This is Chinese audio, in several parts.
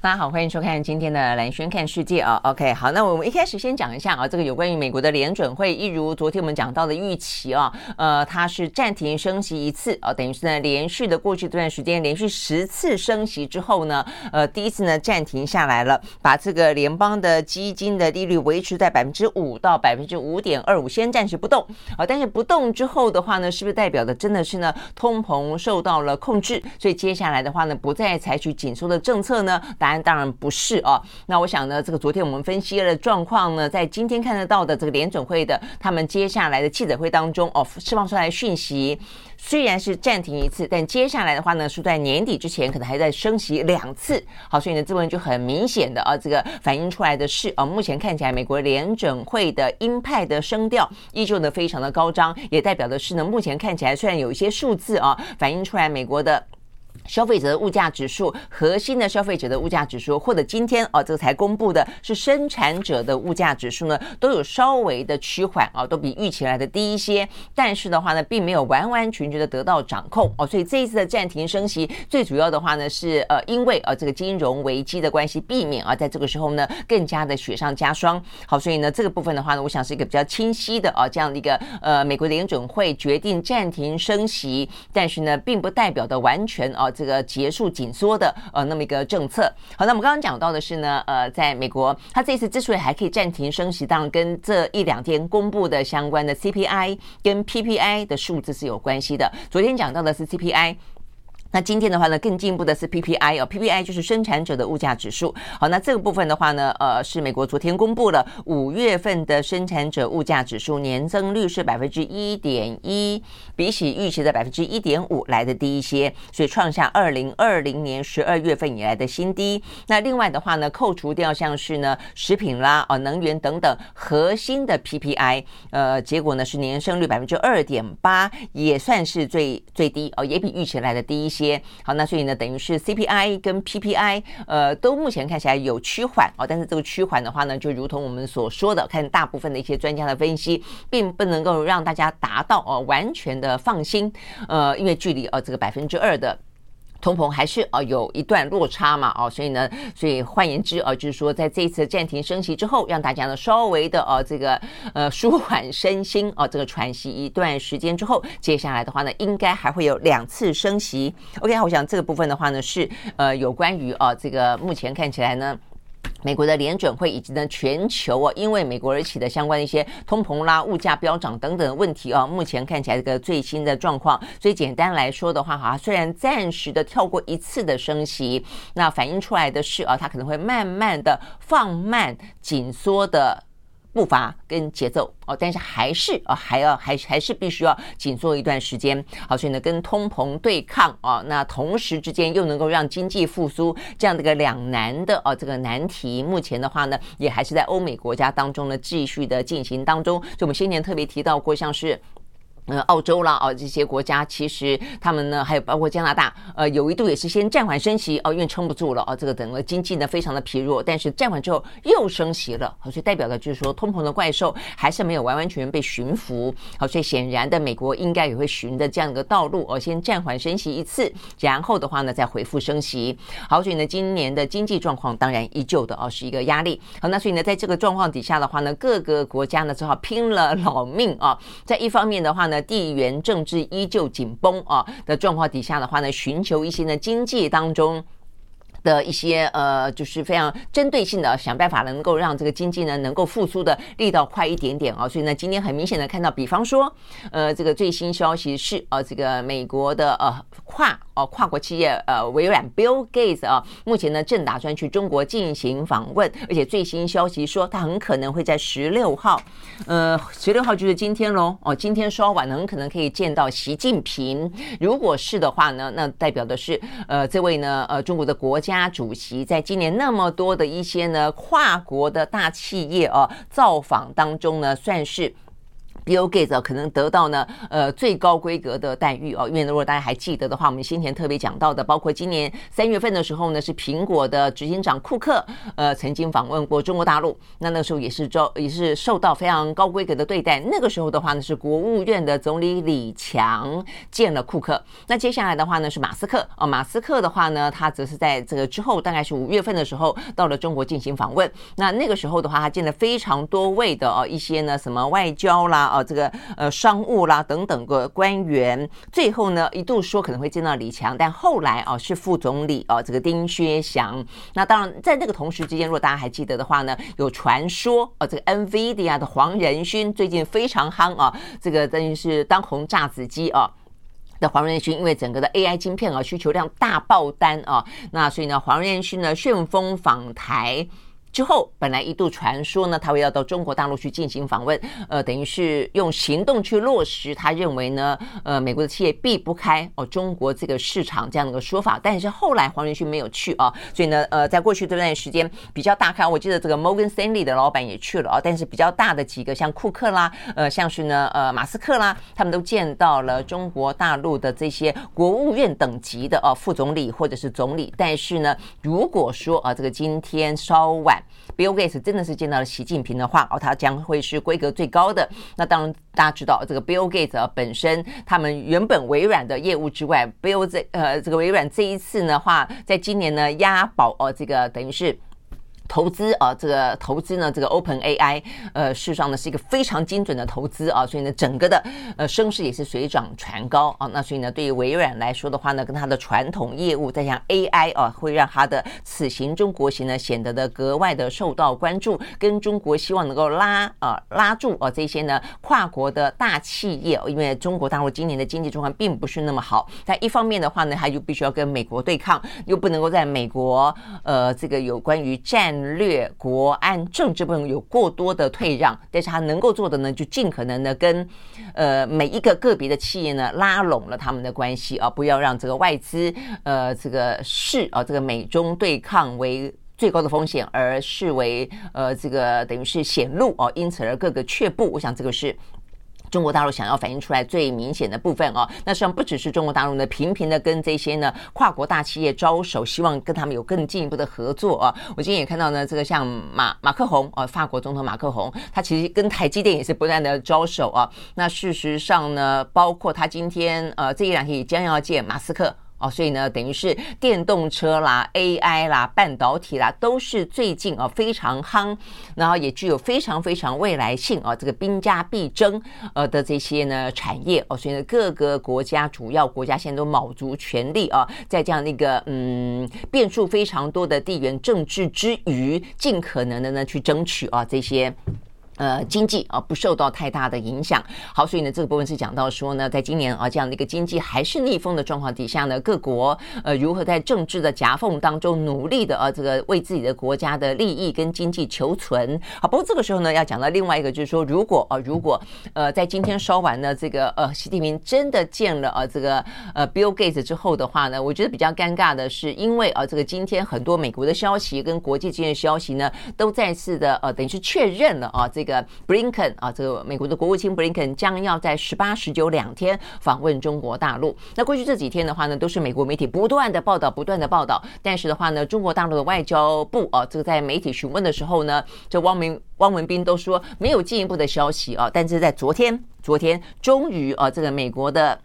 大家好，欢迎收看今天的蓝轩看世界啊。OK，好，那我们一开始先讲一下啊，这个有关于美国的联准会，一如昨天我们讲到的预期啊，呃，它是暂停升息一次啊，等于是呢连续的过去这段时间连续十次升息之后呢，呃，第一次呢暂停下来了，把这个联邦的基金的利率维持在百分之五到百分之五点二五，先暂时不动啊。但是不动之后的话呢，是不是代表的真的是呢通膨受到了控制？所以接下来的话呢，不再采取紧缩的政策呢？答案当然不是哦。那我想呢，这个昨天我们分析了状况呢，在今天看得到的这个联准会的他们接下来的记者会当中哦，释放出来讯息，虽然是暂停一次，但接下来的话呢，是在年底之前可能还在升息两次。好，所以呢，这部分就很明显的啊，这个反映出来的是啊，目前看起来美国联准会的鹰派的声调依旧呢非常的高涨，也代表的是呢，目前看起来虽然有一些数字啊，反映出来美国的。消费者的物价指数，核心的消费者的物价指数，或者今天哦，这个才公布的是生产者的物价指数呢，都有稍微的趋缓啊，都比预期来的低一些。但是的话呢，并没有完完全全的得到掌控哦，所以这一次的暂停升息，最主要的话呢是呃，因为呃这个金融危机的关系，避免啊在这个时候呢更加的雪上加霜。好，所以呢这个部分的话呢，我想是一个比较清晰的啊这样的一个呃，美国联准会决定暂停升息，但是呢并不代表的完全啊。这个结束紧缩的呃那么一个政策。好，那我们刚刚讲到的是呢，呃，在美国，它这次之所以还可以暂停升息，当然跟这一两天公布的相关的 CPI 跟 PPI 的数字是有关系的。昨天讲到的是 CPI。那今天的话呢，更进一步的是 PPI 哦，PPI 就是生产者的物价指数。好，那这个部分的话呢，呃，是美国昨天公布了五月份的生产者物价指数年增率是百分之一点一，比起预期的百分之一点五来的低一些，所以创下二零二零年十二月份以来的新低。那另外的话呢，扣除掉像是呢食品啦、哦能源等等核心的 PPI，呃，结果呢是年增率百分之二点八，也算是最最低哦，也比预期来的低一些。些好，那所以呢，等于是 CPI 跟 PPI，呃，都目前看起来有趋缓哦，但是这个趋缓的话呢，就如同我们所说的，看大部分的一些专家的分析，并不能够让大家达到哦完全的放心，呃，因为距离呃这个百分之二的。通膨还是啊有一段落差嘛，哦，所以呢，所以换言之，啊，就是说，在这一次暂停升息之后，让大家呢稍微的呃这个呃舒缓身心，哦，这个喘息一段时间之后，接下来的话呢，应该还会有两次升息。OK，我想这个部分的话呢，是呃有关于啊这个目前看起来呢。美国的联准会以及呢全球啊，因为美国而起的相关的一些通膨啦、物价飙涨等等的问题啊，目前看起来这个最新的状况。所以简单来说的话，哈，虽然暂时的跳过一次的升息，那反映出来的是啊，它可能会慢慢的放慢紧缩的。步伐跟节奏哦，但是还是啊，还要还还是必须要紧缩一段时间。好，所以呢，跟通膨对抗啊，那同时之间又能够让经济复苏，这样的一个两难的啊这个难题，目前的话呢，也还是在欧美国家当中呢继续的进行当中。就我们先前特别提到过，像是。呃，澳洲啦，哦，这些国家其实他们呢，还有包括加拿大，呃，有一度也是先暂缓升息哦，因为撑不住了哦，这个整个经济呢非常的疲弱，但是暂缓之后又升息了，好，所以代表的就是说通膨的怪兽还是没有完完全全被驯服，好，所以显然的美国应该也会循着这样一个道路哦，先暂缓升息一次，然后的话呢再恢复升息，好，所以呢今年的经济状况当然依旧的哦是一个压力，好，那所以呢在这个状况底下的话呢，各个国家呢只好拼了老命啊，在一方面的话呢。地缘政治依旧紧绷啊的状况底下的话呢，寻求一些呢经济当中。的一些呃，就是非常针对性的想办法，能够让这个经济呢能够复苏的力道快一点点啊。所以呢，今天很明显的看到，比方说，呃，这个最新消息是，呃，这个美国的呃跨哦跨国企业呃微软 Bill Gates 啊，目前呢正打算去中国进行访问，而且最新消息说他很可能会在十六号，呃，十六号就是今天喽哦，今天稍晚很可能可以见到习近平。如果是的话呢，那代表的是呃这位呢呃中国的国家。家主席在今年那么多的一些呢跨国的大企业啊造访当中呢，算是。Bill Gates 可能得到呢，呃，最高规格的待遇哦。因为如果大家还记得的话，我们先前特别讲到的，包括今年三月份的时候呢，是苹果的执行长库克，呃，曾经访问过中国大陆。那那时候也是遭，也是受到非常高规格的对待。那个时候的话呢，是国务院的总理李强见了库克。那接下来的话呢，是马斯克哦，马斯克的话呢，他则是在这个之后，大概是五月份的时候到了中国进行访问。那那个时候的话，他见了非常多位的哦，一些呢什么外交啦。这个呃商务啦等等个官员，最后呢一度说可能会见到李强，但后来啊是副总理啊这个丁薛祥。那当然在那个同时之间，如果大家还记得的话呢，有传说啊这个 NVIDIA 的黄仁勋最近非常夯啊，这个等于是当红炸子鸡啊的黄仁勋，因为整个的 AI 晶片啊需求量大爆单啊，那所以呢黄仁勋呢旋风访台。之后，本来一度传说呢，他会要到中国大陆去进行访问，呃，等于是用行动去落实他认为呢，呃，美国的企业避不开哦中国这个市场这样的一个说法。但是后来黄仁勋没有去啊，所以呢，呃，在过去这段时间比较大咖，我记得这个 Morgan Stanley 的老板也去了啊，但是比较大的几个像库克啦，呃，像是呢，呃，马斯克啦，他们都见到了中国大陆的这些国务院等级的啊副总理或者是总理。但是呢，如果说啊，这个今天稍晚。Bill Gates 真的是见到了习近平的话，哦，他将会是规格最高的。那当然，大家知道这个 Bill Gates，本身他们原本微软的业务之外，Bill 这呃这个微软这一次的话，在今年呢押宝哦，这个等于是。投资啊，这个投资呢，这个 Open AI，呃，事实上呢是一个非常精准的投资啊，所以呢，整个的呃声势也是水涨船高啊。那所以呢，对于微软来说的话呢，跟它的传统业务再加上 AI 啊，会让它的此行中国行呢显得的格外的受到关注，跟中国希望能够拉啊拉住啊这些呢跨国的大企业，因为中国大陆今年的经济状况并不是那么好，但一方面的话呢，它又必须要跟美国对抗，又不能够在美国呃这个有关于战。略、国安、政治部分有过多的退让，但是他能够做的呢，就尽可能的跟呃每一个个别的企业呢拉拢了他们的关系啊，不要让这个外资呃这个视啊这个美中对抗为最高的风险，而视为呃这个等于是显露哦，因此而各个却步。我想这个是。中国大陆想要反映出来最明显的部分哦，那实际上不只是中国大陆呢，频频的跟这些呢跨国大企业招手，希望跟他们有更进一步的合作啊。我今天也看到呢，这个像马马克宏哦，法国总统马克宏，他其实跟台积电也是不断的招手啊。那事实上呢，包括他今天呃这一两天也将要见马斯克。哦，所以呢，等于是电动车啦、AI 啦、半导体啦，都是最近啊非常夯，然后也具有非常非常未来性啊，这个兵家必争呃的这些呢产业哦，所以呢各个国家主要国家现在都卯足全力啊，在这样的一个嗯变数非常多的地缘政治之余，尽可能的呢去争取啊这些。呃，经济啊不受到太大的影响。好，所以呢，这个部分是讲到说呢，在今年啊这样的一个经济还是逆风的状况底下呢，各国呃如何在政治的夹缝当中努力的啊这个为自己的国家的利益跟经济求存。好，不过这个时候呢，要讲到另外一个，就是说，如果啊如果呃在今天稍晚呢，这个呃习近平真的见了啊这个呃 Bill Gates 之后的话呢，我觉得比较尴尬的是，因为啊这个今天很多美国的消息跟国际之间的消息呢，都再次的呃等于是确认了啊这个。这个布林肯啊，这个美国的国务卿布林肯将要在十八、十九两天访问中国大陆。那过去这几天的话呢，都是美国媒体不断的报道、不断的报道。但是的话呢，中国大陆的外交部啊，这个在媒体询问的时候呢，这汪明汪文斌都说没有进一步的消息啊。但是在昨天，昨天终于啊，这个美国的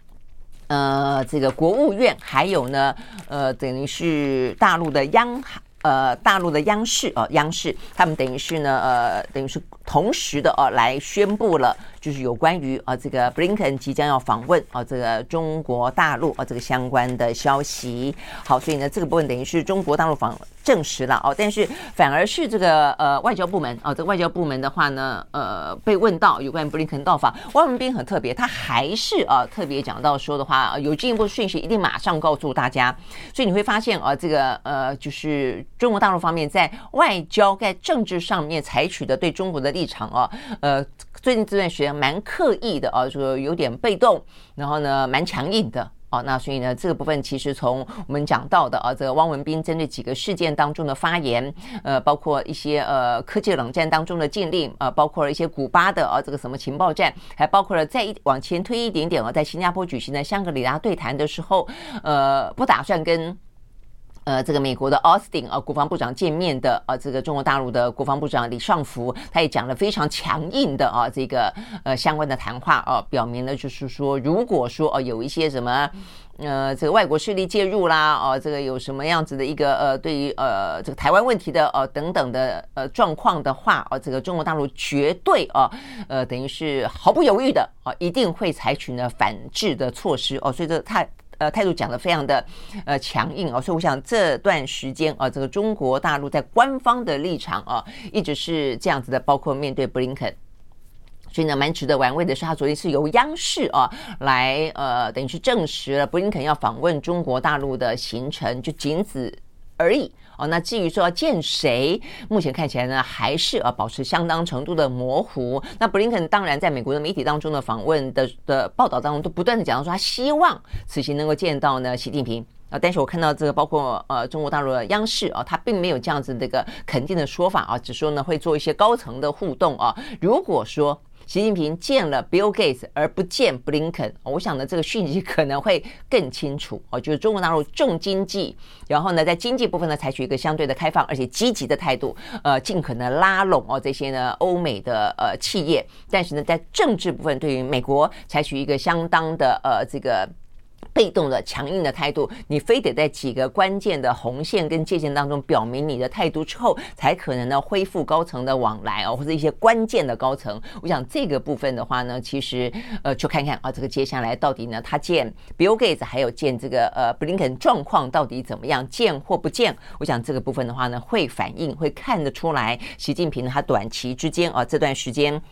呃这个国务院还有呢呃等于是大陆的央。呃，大陆的央视啊，央视他们等于是呢，呃，等于是同时的哦来宣布了，就是有关于啊这个布林肯即将要访问啊这个中国大陆啊这个相关的消息。好，所以呢这个部分等于是中国大陆访证实了哦，但是反而是这个呃外交部门啊这个外交部门的话呢呃被问到有关于布林肯到访，汪文斌很特别，他还是啊特别讲到说的话有进一步讯息一定马上告诉大家。所以你会发现啊这个呃就是中国大陆方面在外交在政治上面采取的对中国的。立场啊，呃，最近这段时间蛮刻意的啊，就有点被动，然后呢，蛮强硬的啊。那所以呢，这个部分其实从我们讲到的啊，这个汪文斌针对几个事件当中的发言，呃，包括一些呃科技冷战当中的禁令，呃，包括了一些古巴的啊这个什么情报战，还包括了再一往前推一点点啊，在新加坡举行的香格里拉对谈的时候，呃，不打算跟。呃，这个美国的奥斯汀啊，国防部长见面的啊，这个中国大陆的国防部长李尚福，他也讲了非常强硬的啊，这个呃相关的谈话啊，表明了就是说，如果说哦、有一些什么呃这个外国势力介入啦，哦、这个有什么样子的一个呃对于呃这个台湾问题的呃、等等的呃状况的话，哦、这个中国大陆绝对啊呃等于是毫不犹豫的啊一定会采取呢反制的措施哦、所以这太。呃，态度讲得非常的呃强硬哦，所以我想这段时间啊，这个中国大陆在官方的立场啊，一直是这样子的，包括面对布林肯，所以呢，蛮值得玩味的是，他昨天是由央视啊来呃，等于是证实了布林肯要访问中国大陆的行程，就仅此而已。哦，那至于说要见谁，目前看起来呢，还是呃保持相当程度的模糊。那布林肯当然在美国的媒体当中的访问的的报道当中，都不断的讲到说他希望此行能够见到呢习近平啊。但是我看到这个包括呃中国大陆的央视啊，他并没有这样子这个肯定的说法啊，只说呢会做一些高层的互动啊。如果说习近平见了 Bill Gates 而不见布林肯，我想呢，这个讯息 可能会更清楚哦。就是中国大陆重经济，然后呢，在经济部分呢，采取一个相对的开放而且积极的态度，呃，尽可能拉拢哦这些呢欧美的呃企业。但是呢，在政治部分，对于美国采取一个相当的呃这个。被动的强硬的态度，你非得在几个关键的红线跟界限当中表明你的态度之后，才可能呢恢复高层的往来哦，或者一些关键的高层。我想这个部分的话呢，其实呃，就看看啊，这个接下来到底呢，他见 Bill Gates 还有见这个呃布林肯状况到底怎么样，见或不见？我想这个部分的话呢，会反映会看得出来，习近平他短期之间啊这段时间。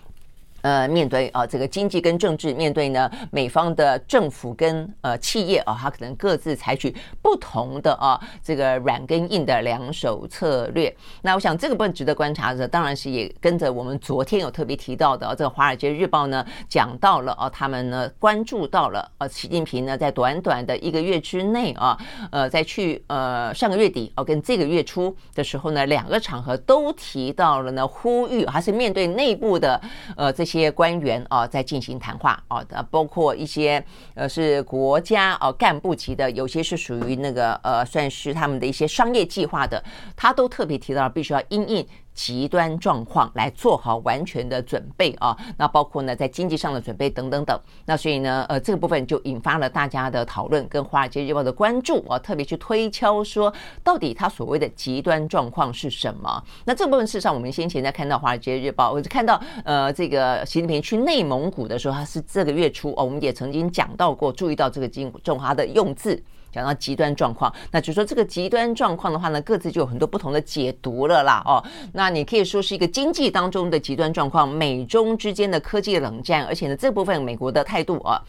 呃，面对啊，这个经济跟政治，面对呢美方的政府跟呃企业啊，他可能各自采取不同的啊这个软跟硬的两手策略。那我想这个部分值得观察的，当然是也跟着我们昨天有特别提到的这个《华尔街日报》呢讲到了啊，他们呢关注到了啊，习近平呢在短短的一个月之内啊，呃，在去呃上个月底哦跟这个月初的时候呢，两个场合都提到了呢，呼吁还是面对内部的呃这些。些官员啊，在进行谈话啊，包括一些呃是国家啊干部级的，有些是属于那个呃算是他们的一些商业计划的，他都特别提到必须要因应。极端状况来做好完全的准备啊，那包括呢在经济上的准备等等等。那所以呢，呃，这个部分就引发了大家的讨论跟《华尔街日报》的关注啊，特别去推敲说，到底他所谓的极端状况是什么？那这部分事实上，我们先前在看到《华尔街日报》，我就看到呃，这个习近平去内蒙古的时候，他是这个月初哦，我们也曾经讲到过，注意到这个金中华的用字。讲到极端状况，那就说这个极端状况的话呢，各自就有很多不同的解读了啦。哦，那你可以说是一个经济当中的极端状况，美中之间的科技冷战，而且呢，这部分美国的态度啊。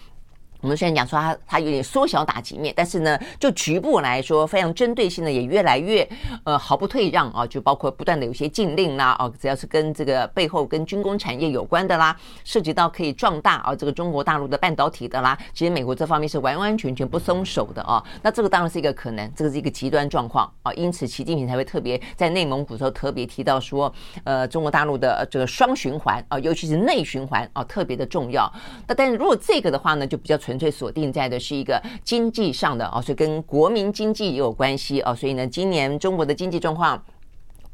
我们虽然讲说它它有点缩小打击面，但是呢，就局部来说，非常针对性的也越来越呃毫不退让啊，就包括不断的有些禁令啦啊，只要是跟这个背后跟军工产业有关的啦，涉及到可以壮大啊这个中国大陆的半导体的啦，其实美国这方面是完完全全不松手的啊。那这个当然是一个可能，这个是一个极端状况啊，因此习近平才会特别在内蒙古时候特别提到说，呃，中国大陆的这个双循环啊，尤其是内循环啊，特别的重要。那但是如果这个的话呢，就比较纯。纯粹锁定在的是一个经济上的啊，所以跟国民经济也有关系啊，所以呢，今年中国的经济状况。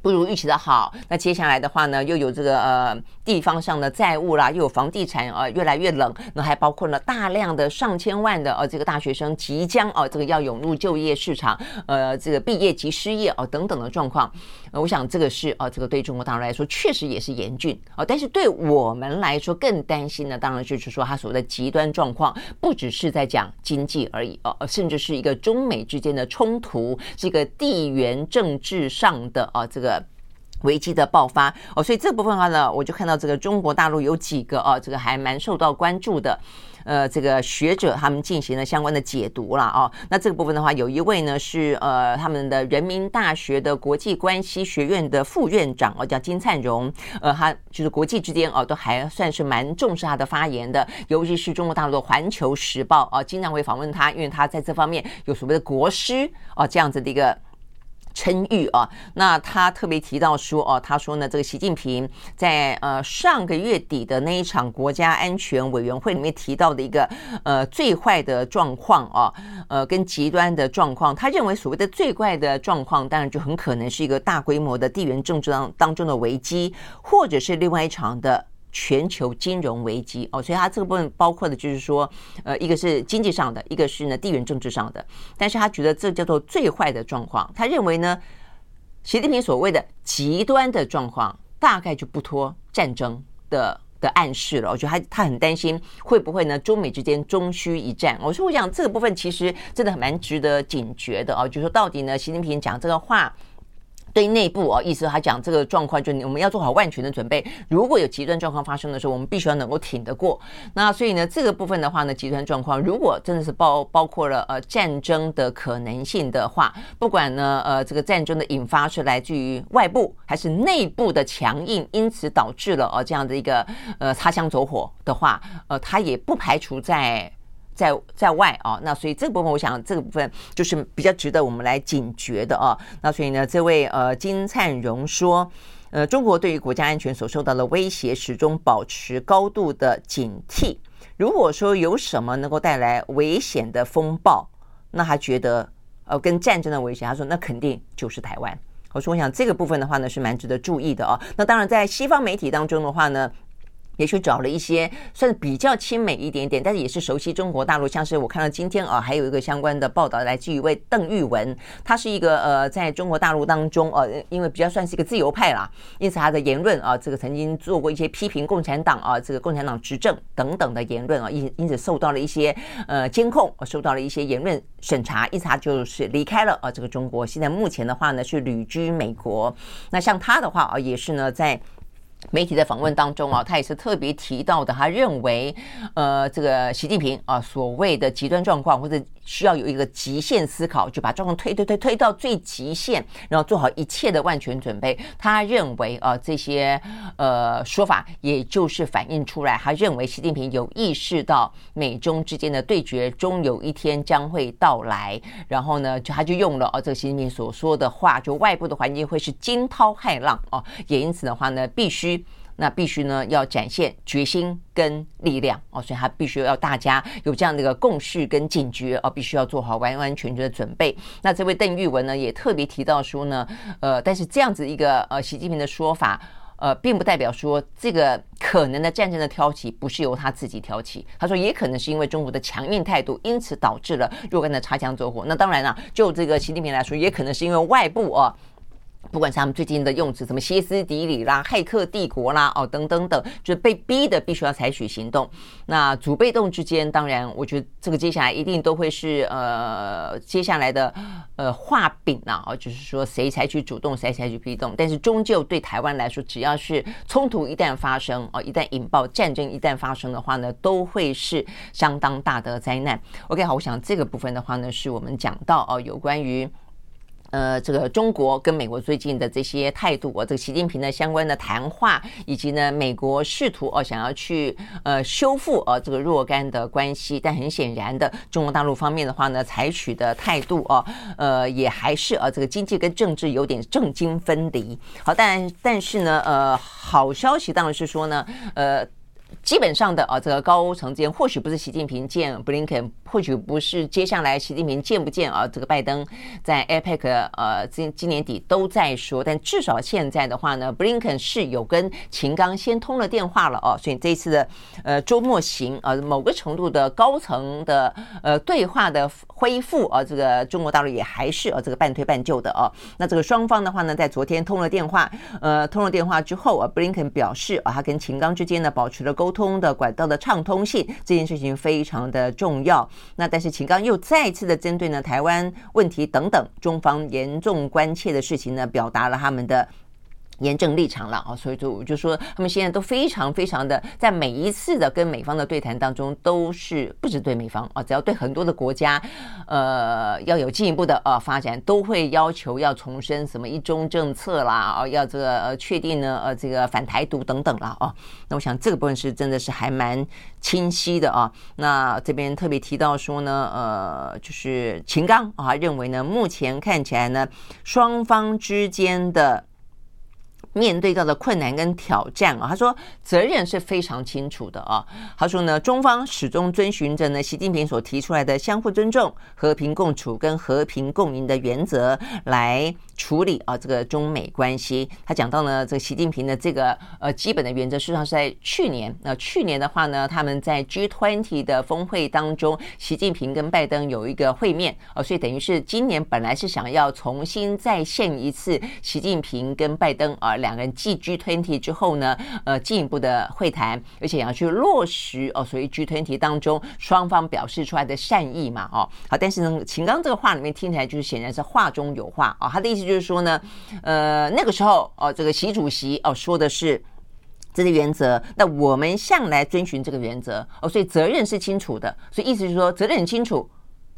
不如预期的好，那接下来的话呢，又有这个呃地方上的债务啦，又有房地产呃越来越冷，那还包括了大量的上千万的呃这个大学生即将哦、呃、这个要涌入就业市场，呃这个毕业即失业哦、等等的状况，呃我想这个是呃这个对中国大陆来说确实也是严峻。哦、但是对我们来说更担心的当然就是说它所谓的极端状况，不只是在讲经济而已哦、甚至是一个中美之间的冲突，这个地缘政治上的啊、这个。危机的爆发哦，所以这部分的话呢，我就看到这个中国大陆有几个哦，这个还蛮受到关注的，呃，这个学者他们进行了相关的解读了哦。那这个部分的话，有一位呢是呃他们的人民大学的国际关系学院的副院长哦，叫金灿荣，呃，他就是国际之间哦都还算是蛮重视他的发言的，尤其是中国大陆的《环球时报》哦，经常会访问他，因为他在这方面有所谓的国师哦这样子的一个。称誉啊，那他特别提到说哦，他说呢，这个习近平在呃上个月底的那一场国家安全委员会里面提到的一个呃最坏的状况啊，呃跟极端的状况，他认为所谓的最坏的状况，当然就很可能是一个大规模的地缘政治当当中的危机，或者是另外一场的。全球金融危机哦，所以它这个部分包括的就是说，呃，一个是经济上的，一个是呢地缘政治上的。但是他觉得这叫做最坏的状况。他认为呢，习近平所谓的极端的状况，大概就不脱战争的的暗示了。我觉得他他很担心会不会呢中美之间终须一战。我说我想这个部分其实真的蛮值得警觉的哦，就是说到底呢，习近平讲这个话。对内部啊，意思他讲这个状况，就我们要做好万全的准备。如果有极端状况发生的时候，我们必须要能够挺得过。那所以呢，这个部分的话呢，极端状况如果真的是包包括了呃战争的可能性的话，不管呢呃这个战争的引发是来自于外部还是内部的强硬，因此导致了呃这样的一个呃擦枪走火的话，呃他也不排除在。在在外啊，那所以这个部分，我想这个部分就是比较值得我们来警觉的啊。那所以呢，这位呃金灿荣说，呃，中国对于国家安全所受到的威胁，始终保持高度的警惕。如果说有什么能够带来危险的风暴，那他觉得呃跟战争的危险，他说那肯定就是台湾。我说，我想这个部分的话呢，是蛮值得注意的啊。那当然，在西方媒体当中的话呢。也去找了一些算是比较亲美一点点，但是也是熟悉中国大陆，像是我看到今天啊，还有一个相关的报道，来自于一位邓玉文，他是一个呃，在中国大陆当中呃，因为比较算是一个自由派啦，因此他的言论啊，这个曾经做过一些批评共产党啊，这个共产党执政等等的言论啊，因因此受到了一些呃监控，受到了一些言论审查，因此他就是离开了啊这个中国，现在目前的话呢是旅居美国。那像他的话啊，也是呢在。媒体的访问当中啊，他也是特别提到的，他认为，呃，这个习近平啊，所谓的极端状况或者。需要有一个极限思考，就把状况推推推推到最极限，然后做好一切的万全准备。他认为啊，这些呃说法，也就是反映出来，他认为习近平有意识到美中之间的对决终有一天将会到来。然后呢，就他就用了啊，这个习近平所说的话，就外部的环境会是惊涛骇浪哦，也因此的话呢，必须。那必须呢，要展现决心跟力量哦，所以他必须要大家有这样的一个共识跟警觉哦，必须要做好完完全全的准备。那这位邓玉文呢，也特别提到说呢，呃，但是这样子一个呃习近平的说法，呃，并不代表说这个可能的战争的挑起不是由他自己挑起。他说也可能是因为中国的强硬态度，因此导致了若干的擦枪走火。那当然了，就这个习近平来说，也可能是因为外部啊。不管是他们最近的用词，什么歇斯底里啦、骇客帝国啦，哦，等等等，就是被逼的必须要采取行动。那主被动之间，当然，我觉得这个接下来一定都会是呃接下来的呃画饼啊，哦，就是说谁采取主动，谁采取被动。但是终究对台湾来说，只要是冲突一旦发生，哦，一旦引爆战争一旦发生的话呢，都会是相当大的灾难。OK，好，我想这个部分的话呢，是我们讲到哦，有关于。呃，这个中国跟美国最近的这些态度，哦，这个习近平的相关的谈话，以及呢，美国试图哦想要去呃修复呃这个若干的关系，但很显然的，中国大陆方面的话呢，采取的态度哦，呃，也还是啊这个经济跟政治有点政经分离。好，但但是呢，呃，好消息当然是说呢，呃。基本上的啊，这个高层之间或许不是习近平见布林肯，或许不是接下来习近平见不见啊，这个拜登在 APEC 呃今今年底都在说，但至少现在的话呢，布林肯是有跟秦刚先通了电话了哦，所以这一次的呃周末行呃某个程度的高层的呃对话的恢复啊，这个中国大陆也还是呃这个半推半就的哦。那这个双方的话呢，在昨天通了电话，呃通了电话之后啊，布林肯表示啊，他跟秦刚之间呢保持了沟通的管道的畅通性，这件事情非常的重要。那但是秦刚又再次的针对呢台湾问题等等中方严重关切的事情呢，表达了他们的。严正立场了啊，所以就我就说，他们现在都非常非常的，在每一次的跟美方的对谈当中，都是不止对美方啊，只要对很多的国家，呃，要有进一步的呃发展，都会要求要重申什么一中政策啦，啊，要这个呃确定呢呃这个反台独等等啦。啊。那我想这个部分是真的是还蛮清晰的啊。那这边特别提到说呢，呃，就是秦刚啊认为呢，目前看起来呢，双方之间的。面对到的困难跟挑战啊，他说责任是非常清楚的啊。他说呢，中方始终遵循着呢习近平所提出来的相互尊重、和平共处跟和平共赢的原则来处理啊这个中美关系。他讲到呢，这个习近平的这个呃基本的原则，事实上是在去年。那去年的话呢，他们在 G20 的峰会当中，习近平跟拜登有一个会面啊，所以等于是今年本来是想要重新再现一次习近平跟拜登啊。两个人继 G20 之后呢，呃，进一步的会谈，而且要去落实哦，所以 G20 当中双方表示出来的善意嘛，哦，好，但是呢，秦刚这个话里面听起来就是显然是话中有话啊，他的意思就是说呢，呃，那个时候哦，这个习主席哦说的是这个原则，那我们向来遵循这个原则哦，所以责任是清楚的，所以意思是说责任很清楚。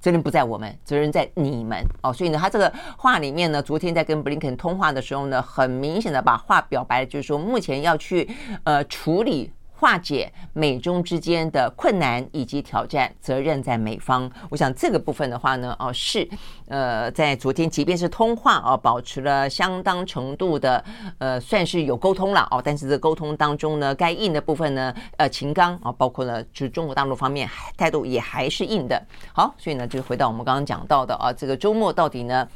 责任不在我们，责任在你们哦。所以呢，他这个话里面呢，昨天在跟布林肯通话的时候呢，很明显的把话表白，就是说目前要去呃处理。化解美中之间的困难以及挑战，责任在美方。我想这个部分的话呢，哦是，呃，在昨天即便是通话哦，保持了相当程度的呃，算是有沟通了哦。但是这沟通当中呢，该硬的部分呢，呃，秦刚啊，包括呢就是中国大陆方面态度也还是硬的。好，所以呢，就回到我们刚刚讲到的啊，这个周末到底呢？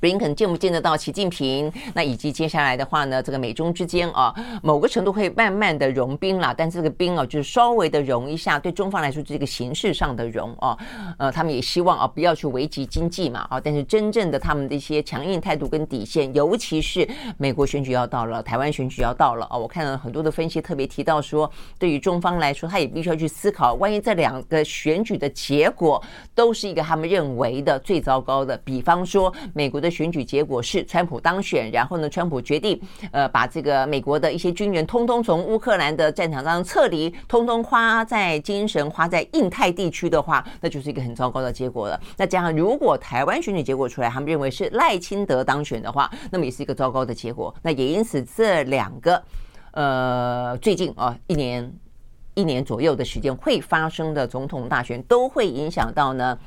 布林肯见不见得到习近平？那以及接下来的话呢，这个美中之间啊，某个程度会慢慢的融冰了。但这个冰啊，就是稍微的融一下，对中方来说，这个形式上的融啊，呃，他们也希望啊，不要去危及经济嘛啊。但是真正的他们的一些强硬态度跟底线，尤其是美国选举要到了，台湾选举要到了啊。我看了很多的分析，特别提到说，对于中方来说，他也必须要去思考，万一这两个选举的结果都是一个他们认为的最糟糕的，比方说美国的。选举结果是川普当选，然后呢，川普决定，呃，把这个美国的一些军人通通从乌克兰的战场上撤离，通通花在精神，花在印太地区的话，那就是一个很糟糕的结果了。那加上如果台湾选举结果出来，他们认为是赖清德当选的话，那么也是一个糟糕的结果。那也因此，这两个，呃，最近啊，一年一年左右的时间会发生的总统大选，都会影响到呢。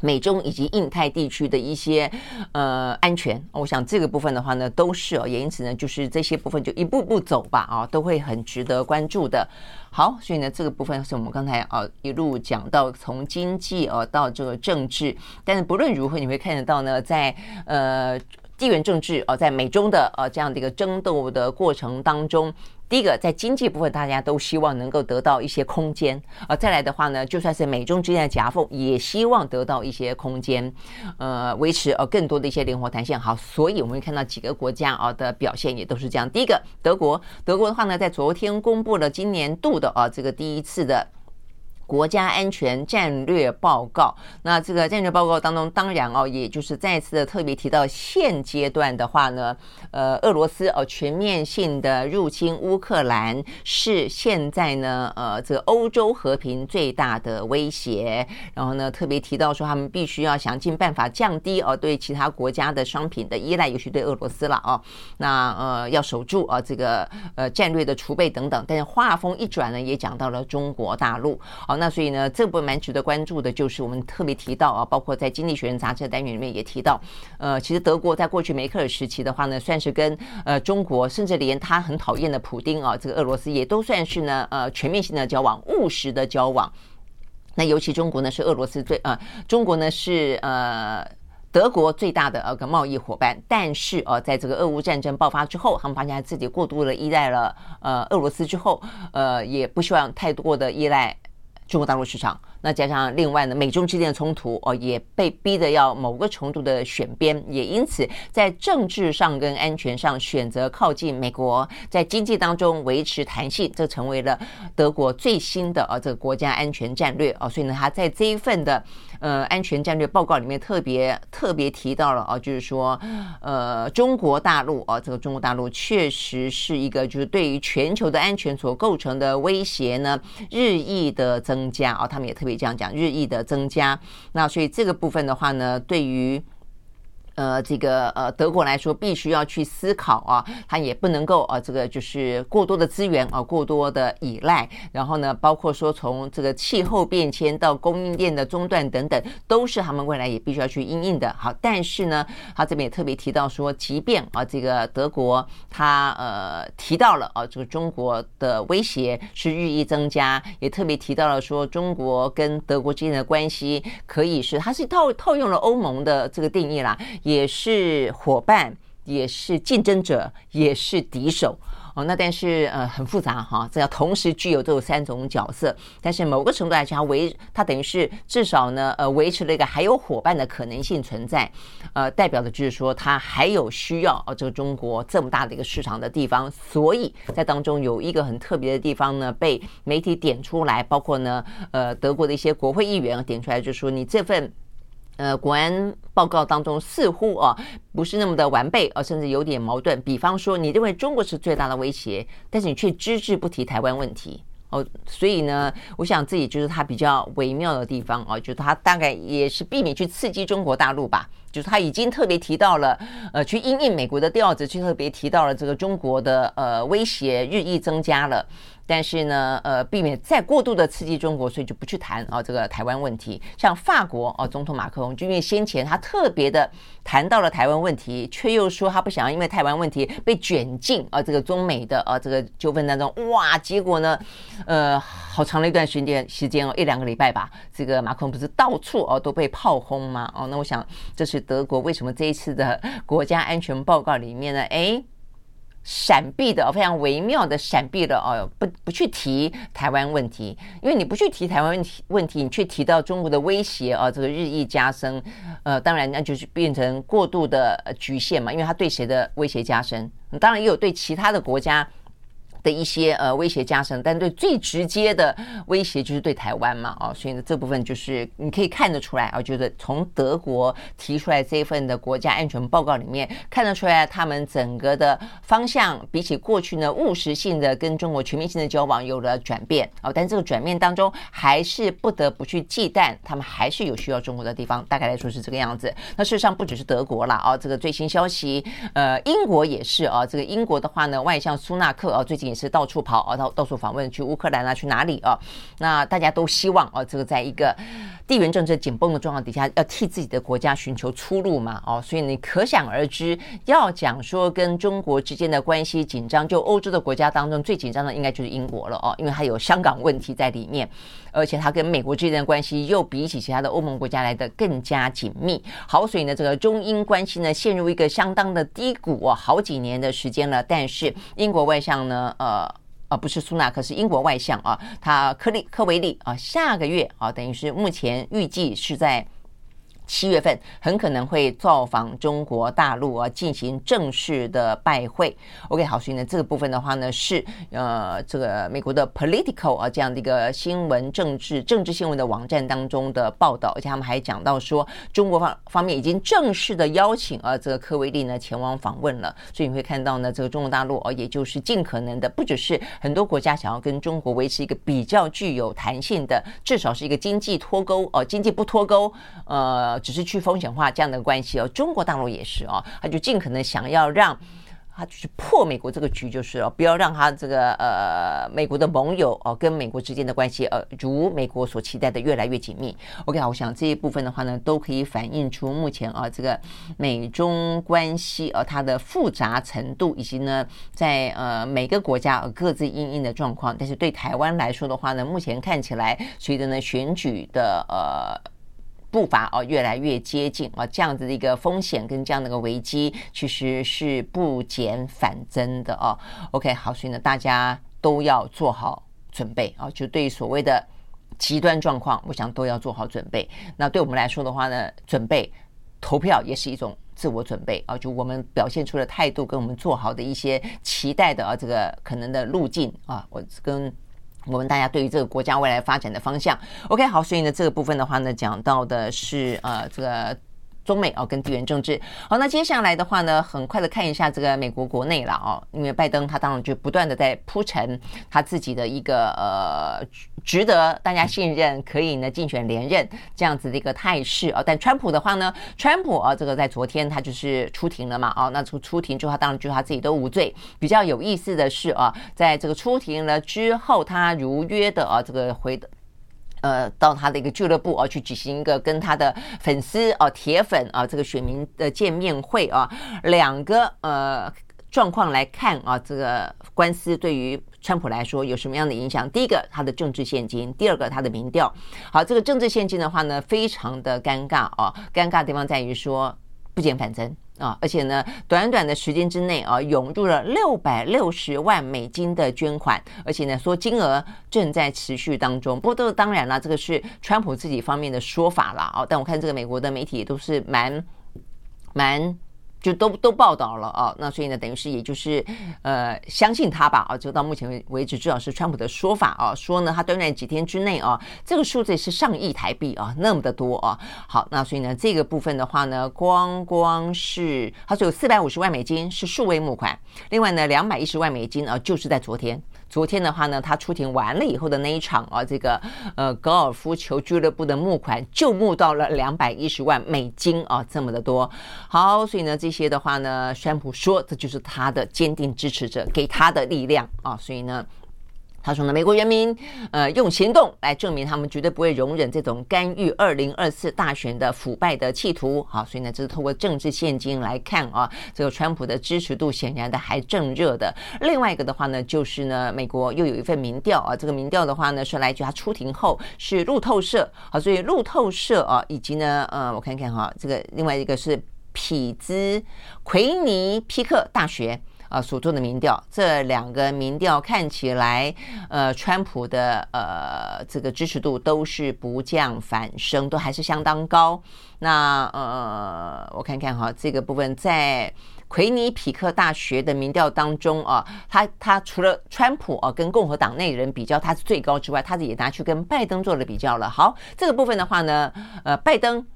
美中以及印太地区的一些呃安全，我想这个部分的话呢，都是哦，也因此呢，就是这些部分就一步步走吧啊，都会很值得关注的。好，所以呢，这个部分是我们刚才啊一路讲到从经济啊到这个政治，但是不论如何，你会看得到呢，在呃地缘政治啊，在美中的呃这样的一个争斗的过程当中。第一个，在经济部分，大家都希望能够得到一些空间，而，再来的话呢，就算是美中之间的夹缝，也希望得到一些空间，呃，维持呃更多的一些灵活弹性。好，所以我们会看到几个国家啊的表现也都是这样。第一个，德国，德国的话呢，在昨天公布了今年度的啊这个第一次的。国家安全战略报告，那这个战略报告当中，当然哦，也就是再次的特别提到，现阶段的话呢，呃，俄罗斯哦全面性的入侵乌克兰是现在呢，呃，这个欧洲和平最大的威胁。然后呢，特别提到说，他们必须要想尽办法降低哦对其他国家的商品的依赖，尤其对俄罗斯了哦。那呃，要守住啊这个呃战略的储备等等。但是话锋一转呢，也讲到了中国大陆。好。那所以呢，这部分蛮值得关注的，就是我们特别提到啊，包括在《经济学人》杂志的单元里面也提到，呃，其实德国在过去梅克尔时期的话呢，算是跟呃中国，甚至连他很讨厌的普丁啊，这个俄罗斯也都算是呢呃全面性的交往、务实的交往。那尤其中国呢，是俄罗斯最呃，中国呢是呃。德国最大的呃个贸易伙伴，但是呃，在这个俄乌战争爆发之后，他们发现自己过度的依赖了呃俄罗斯之后，呃，也不希望太多的依赖中国大陆市场。那加上另外呢，美中之间的冲突哦，也被逼得要某个程度的选边，也因此在政治上跟安全上选择靠近美国，在经济当中维持弹性，这成为了德国最新的呃这个国家安全战略哦。所以呢，他在这一份的呃安全战略报告里面特别特别提到了啊，就是说呃中国大陆啊，这个中国大陆确实是一个就是对于全球的安全所构成的威胁呢日益的增加啊，他们也特别。这样讲，日益的增加，那所以这个部分的话呢，对于。呃，这个呃，德国来说，必须要去思考啊，它也不能够啊，这个就是过多的资源啊，过多的依赖，然后呢，包括说从这个气候变迁到供应链的中断等等，都是他们未来也必须要去因应的。好，但是呢，他这边也特别提到说，即便啊，这个德国他呃提到了啊，这个中国的威胁是日益增加，也特别提到了说，中国跟德国之间的关系可以是，它是套套用了欧盟的这个定义啦。也是伙伴，也是竞争者，也是敌手哦。那但是呃很复杂哈，这要同时具有这三种角色。但是某个程度来讲，维它等于是至少呢呃维持了一个还有伙伴的可能性存在。呃，代表的就是说它还有需要哦，这个中国这么大的一个市场的地方。所以在当中有一个很特别的地方呢，被媒体点出来，包括呢呃德国的一些国会议员点出来，就是说你这份。呃，国安报告当中似乎啊不是那么的完备，而甚至有点矛盾。比方说，你认为中国是最大的威胁，但是你却只字不提台湾问题哦。所以呢，我想这也就是他比较微妙的地方哦，就是他大概也是避免去刺激中国大陆吧。就是他已经特别提到了，呃，去因应美国的调子，去特别提到了这个中国的呃威胁日益增加了。但是呢，呃，避免再过度的刺激中国，所以就不去谈啊这个台湾问题。像法国啊，总统马克龙，就因为先前他特别的谈到了台湾问题，却又说他不想要因为台湾问题被卷进啊这个中美的啊这个纠纷当中。哇，结果呢，呃，好长的一段时间时间哦，一两个礼拜吧，这个马克龙不是到处哦都被炮轰吗？哦，那我想这是德国为什么这一次的国家安全报告里面呢？哎。闪避的非常微妙的闪避的哦，不不去提台湾问题，因为你不去提台湾问题问题，你却提到中国的威胁啊，这个日益加深，呃，当然那就是变成过度的局限嘛，因为它对谁的威胁加深，当然也有对其他的国家。的一些呃威胁加深，但对最直接的威胁就是对台湾嘛，哦，所以呢这部分就是你可以看得出来啊，就是从德国提出来这一份的国家安全报告里面看得出来，他们整个的方向比起过去呢务实性的跟中国全面性的交往有了转变哦，但这个转变当中还是不得不去忌惮，他们还是有需要中国的地方，大概来说是这个样子。那事实上不只是德国了啊，这个最新消息，呃，英国也是啊，这个英国的话呢，外相苏纳克啊，最近。也是到处跑啊，到到处访问，去乌克兰啊，去哪里啊？那大家都希望啊，这个在一个地缘政治紧绷的状况底下，要替自己的国家寻求出路嘛？哦，所以你可想而知，要讲说跟中国之间的关系紧张，就欧洲的国家当中最紧张的应该就是英国了哦，因为它有香港问题在里面，而且它跟美国之间的关系又比起其他的欧盟国家来的更加紧密。好，所以呢，这个中英关系呢陷入一个相当的低谷啊，好几年的时间了。但是英国外相呢？呃，啊，不是苏纳克，是英国外相啊，他克利克维利啊，下个月啊，等于是目前预计是在。七月份很可能会造访中国大陆啊，进行正式的拜会。OK，好，所以呢，这个部分的话呢，是呃，这个美国的 Political 啊这样的一个新闻政治政治新闻的网站当中的报道，而且他们还讲到说，中国方方面已经正式的邀请啊，这个科威利呢前往访问了。所以你会看到呢，这个中国大陆啊，也就是尽可能的，不只是很多国家想要跟中国维持一个比较具有弹性的，至少是一个经济脱钩哦，经济不脱钩，呃。只是去风险化这样的关系哦，中国大陆也是哦，他就尽可能想要让他就是破美国这个局，就是哦，不要让他这个呃美国的盟友哦跟美国之间的关系呃如美国所期待的越来越紧密。OK，我想这一部分的话呢，都可以反映出目前啊这个美中关系呃它的复杂程度，以及呢在呃每个国家各自因应的状况。但是对台湾来说的话呢，目前看起来随着呢选举的呃。步伐哦越来越接近啊，这样子的一个风险跟这样的一个危机，其实是不减反增的哦。OK，好，所以呢，大家都要做好准备啊，就对所谓的极端状况，我想都要做好准备。那对我们来说的话呢，准备投票也是一种自我准备啊，就我们表现出的态度跟我们做好的一些期待的啊，这个可能的路径啊，我跟。我们大家对于这个国家未来发展的方向，OK，好，所以呢，这个部分的话呢，讲到的是呃这个。中美哦，跟地缘政治好，那接下来的话呢，很快的看一下这个美国国内了哦，因为拜登他当然就不断的在铺陈他自己的一个呃值得大家信任，可以呢竞选连任这样子的一个态势啊。但川普的话呢，川普啊这个在昨天他就是出庭了嘛啊，那出出庭之后，他当然就他自己都无罪。比较有意思的是啊，在这个出庭了之后，他如约的啊这个回。呃，到他的一个俱乐部啊，去举行一个跟他的粉丝啊、铁粉啊、这个选民的见面会啊，两个呃状况来看啊，这个官司对于川普来说有什么样的影响？第一个，他的政治现金；第二个，他的民调。好，这个政治现金的话呢，非常的尴尬啊，尴尬地方在于说不减反增。啊，而且呢，短短的时间之内啊，涌入了六百六十万美金的捐款，而且呢，说金额正在持续当中。不过，都当然了，这个是川普自己方面的说法了啊。但我看这个美国的媒体都是蛮蛮。就都都报道了啊，那所以呢，等于是也就是呃相信他吧啊，就到目前为止，至少是川普的说法啊，说呢他短短几天之内啊，这个数字是上亿台币啊，那么的多啊。好，那所以呢，这个部分的话呢，光光是他说有四百五十万美金是数位募款，另外呢，两百一十万美金啊，就是在昨天。昨天的话呢，他出庭完了以后的那一场啊，这个呃高尔夫球俱乐部的募款就募到了两百一十万美金啊，这么的多。好，所以呢，这些的话呢，宣普说这就是他的坚定支持者给他的力量啊，所以呢。他说呢，美国人民，呃，用行动来证明他们绝对不会容忍这种干预二零二四大选的腐败的企图。好，所以呢，这是透过政治献金来看啊，这个川普的支持度显然的还正热的。另外一个的话呢，就是呢，美国又有一份民调啊，这个民调的话呢，是来自他出庭后是路透社。好，所以路透社啊，以及呢，呃，我看看哈，这个另外一个是匹兹奎尼皮克大学。啊，所做的民调，这两个民调看起来，呃，川普的呃这个支持度都是不降反升，都还是相当高。那呃，我看看哈，这个部分在奎尼匹克大学的民调当中啊，他他除了川普啊跟共和党内人比较他是最高之外，他也拿去跟拜登做了比较了。好，这个部分的话呢，呃，拜登。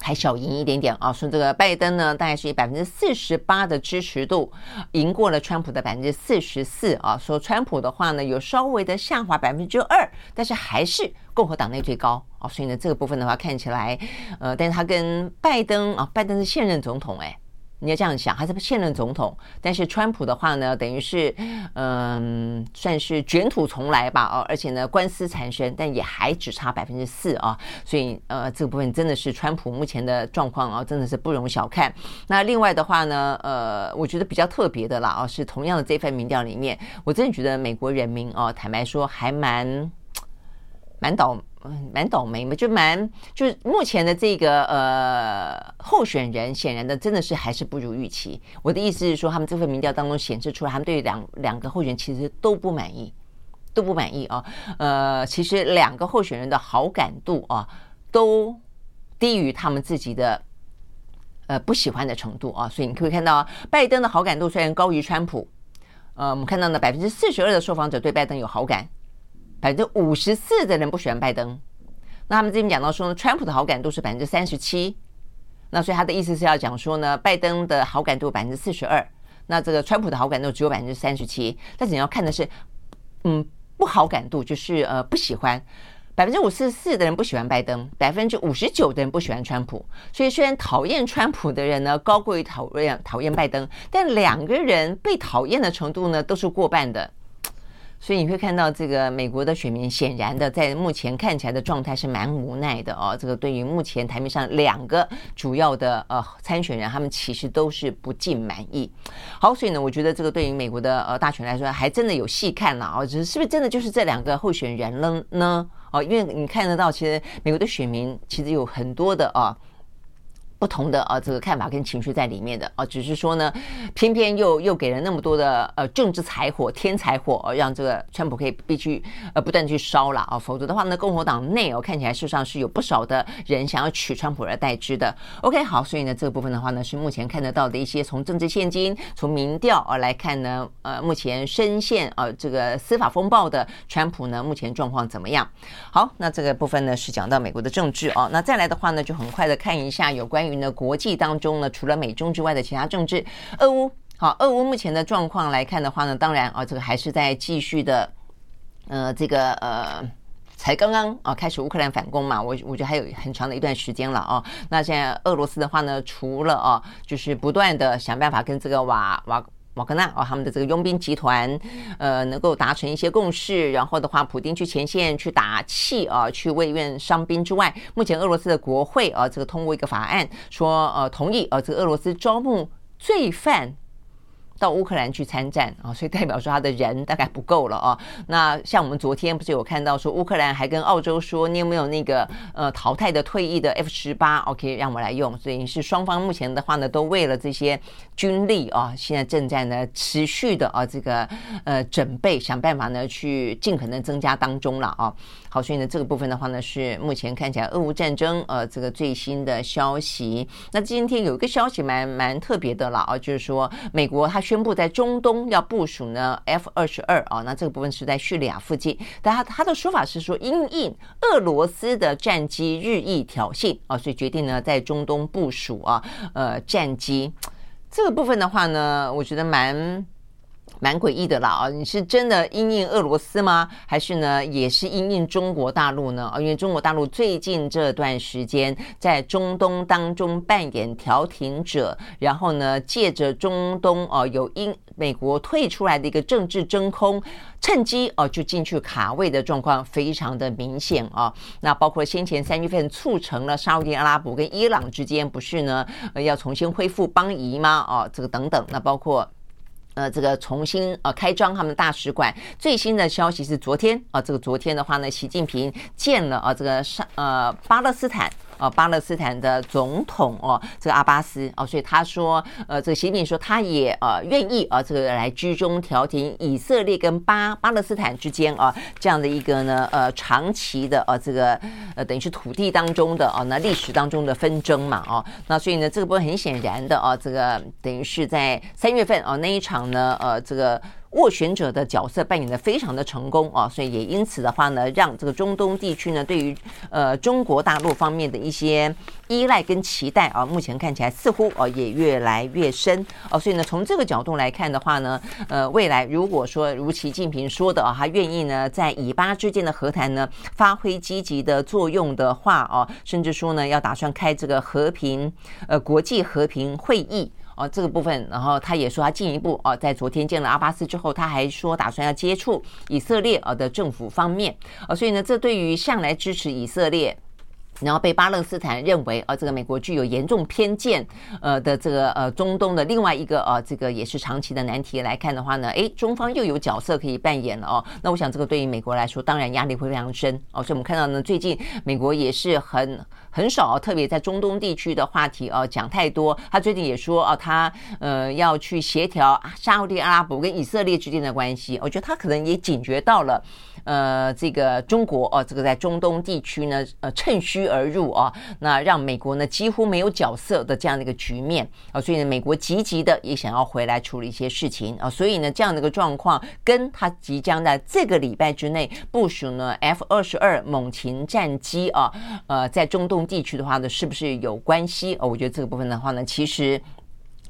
还小赢一点点啊，说这个拜登呢，大概是以百分之四十八的支持度赢过了川普的百分之四十四啊。说川普的话呢，有稍微的下滑百分之二，但是还是共和党内最高啊。所以呢，这个部分的话看起来，呃，但是他跟拜登啊，拜登是现任总统哎。你要这样想，还是现任总统，但是川普的话呢，等于是嗯，算是卷土重来吧，哦，而且呢，官司缠身，但也还只差百分之四啊，所以呃，这个部分真的是川普目前的状况啊，真的是不容小看。那另外的话呢，呃，我觉得比较特别的啦，啊，是同样的这份民调里面，我真的觉得美国人民啊，坦白说还蛮蛮倒。嗯，蛮倒霉嘛，就蛮就是目前的这个呃候选人，显然的真的是还是不如预期。我的意思是说，他们这份民调当中显示出来，他们对两两个候选人其实都不满意，都不满意啊。呃，其实两个候选人的好感度啊，都低于他们自己的呃不喜欢的程度啊。所以你可以看到，拜登的好感度虽然高于川普，呃，我们看到呢，百分之四十二的受访者对拜登有好感。百分之五十四的人不喜欢拜登，那他们这边讲到说呢，川普的好感度是百分之三十七，那所以他的意思是要讲说呢，拜登的好感度百分之四十二，那这个川普的好感度只有百分之三十七。但是你要看的是，嗯，不好感度就是呃不喜欢，百分之五十四的人不喜欢拜登，百分之五十九的人不喜欢川普。所以虽然讨厌川普的人呢高过于讨厌讨厌拜登，但两个人被讨厌的程度呢都是过半的。所以你会看到，这个美国的选民显然的在目前看起来的状态是蛮无奈的哦。这个对于目前台面上两个主要的呃参选人，他们其实都是不尽满意。好，所以呢，我觉得这个对于美国的呃大选来说，还真的有戏看了哦。只是是不是真的就是这两个候选人了呢？哦，因为你看得到，其实美国的选民其实有很多的啊。不同的啊，这个看法跟情绪在里面的啊，只是说呢，偏偏又又给了那么多的呃政治柴火、添柴火，啊，让这个川普可以必须呃不断去烧了啊，否则的话呢，共和党内哦看起来事实上是有不少的人想要取川普而代之的。OK，好，所以呢这个部分的话呢，是目前看得到的一些从政治现金、从民调啊来看呢，呃，目前深陷啊这个司法风暴的川普呢，目前状况怎么样？好，那这个部分呢是讲到美国的政治啊，那再来的话呢，就很快的看一下有关于。呢，国际当中呢，除了美中之外的其他政治，俄乌好，俄乌目前的状况来看的话呢，当然啊，这个还是在继续的，呃，这个呃，才刚刚啊开始乌克兰反攻嘛，我我觉得还有很长的一段时间了啊。那现在俄罗斯的话呢，除了啊，就是不断的想办法跟这个瓦瓦。瓦格纳啊，他们的这个佣兵集团，呃，能够达成一些共识，然后的话，普京去前线去打气啊，去慰问伤兵之外，目前俄罗斯的国会啊，这个通过一个法案，说呃，同意啊，这个俄罗斯招募罪犯。到乌克兰去参战啊，所以代表说他的人大概不够了啊。那像我们昨天不是有看到说乌克兰还跟澳洲说，你有没有那个呃淘汰的退役的 F 十八？OK，让我来用。所以是双方目前的话呢，都为了这些军力啊，现在正在呢持续的啊这个呃准备，想办法呢去尽可能增加当中了啊。好，所以呢这个部分的话呢是目前看起来俄乌战争呃这个最新的消息。那今天有一个消息蛮蛮特别的了啊，就是说美国它。宣布在中东要部署呢 F 二十二啊，那这个部分是在叙利亚附近，但他他的说法是说，因应俄罗斯的战机日益挑衅啊，所以决定呢在中东部署啊，呃战机。这个部分的话呢，我觉得蛮。蛮诡异的啦啊！你是真的因应俄罗斯吗？还是呢，也是因应中国大陆呢？啊，因为中国大陆最近这段时间在中东当中扮演调停者，然后呢，借着中东啊有因美国退出来的一个政治真空，趁机哦就进去卡位的状况非常的明显啊。那包括先前三月份促成了沙乌地阿拉伯跟伊朗之间不是呢呃要重新恢复邦谊吗？啊，这个等等，那包括。呃，这个重新呃开张他们的大使馆，最新的消息是昨天啊，这个昨天的话呢，习近平见了啊这个上呃巴勒斯坦。呃，巴勒斯坦的总统哦，这个阿巴斯哦，所以他说，呃，这个习近平说他也呃愿意啊，这个来居中调停以色列跟巴巴勒斯坦之间啊这样的一个呢呃长期的呃这个呃等于是土地当中的哦，那历史当中的纷争嘛哦，那所以呢这个部分很显然的啊，这个等于是在三月份哦那一场呢呃这个。斡旋者的角色扮演得非常的成功啊，所以也因此的话呢，让这个中东地区呢，对于呃中国大陆方面的一些依赖跟期待啊，目前看起来似乎啊也越来越深哦，所以呢，从这个角度来看的话呢，呃，未来如果说如习近平说的啊，他愿意呢在以巴之间的和谈呢发挥积极的作用的话啊，甚至说呢要打算开这个和平呃国际和平会议。哦，这个部分，然后他也说他进一步哦，在昨天见了阿巴斯之后，他还说打算要接触以色列呃的政府方面，呃，所以呢，这对于向来支持以色列。然后被巴勒斯坦认为，呃，这个美国具有严重偏见，呃的这个呃中东的另外一个呃这个也是长期的难题来看的话呢，诶，中方又有角色可以扮演了哦。那我想这个对于美国来说，当然压力会非常深哦。所以我们看到呢，最近美国也是很很少，特别在中东地区的话题哦讲太多。他最近也说哦，他呃要去协调沙乌地阿拉伯跟以色列之间的关系。我觉得他可能也警觉到了。呃，这个中国哦，这个在中东地区呢，呃，趁虚而入啊，那让美国呢几乎没有角色的这样的一个局面啊，所以呢，美国积极的也想要回来处理一些事情啊，所以呢，这样的一个状况跟他即将在这个礼拜之内部署呢 F 二十二猛禽战机啊，呃，在中东地区的话呢，是不是有关系？哦，我觉得这个部分的话呢，其实。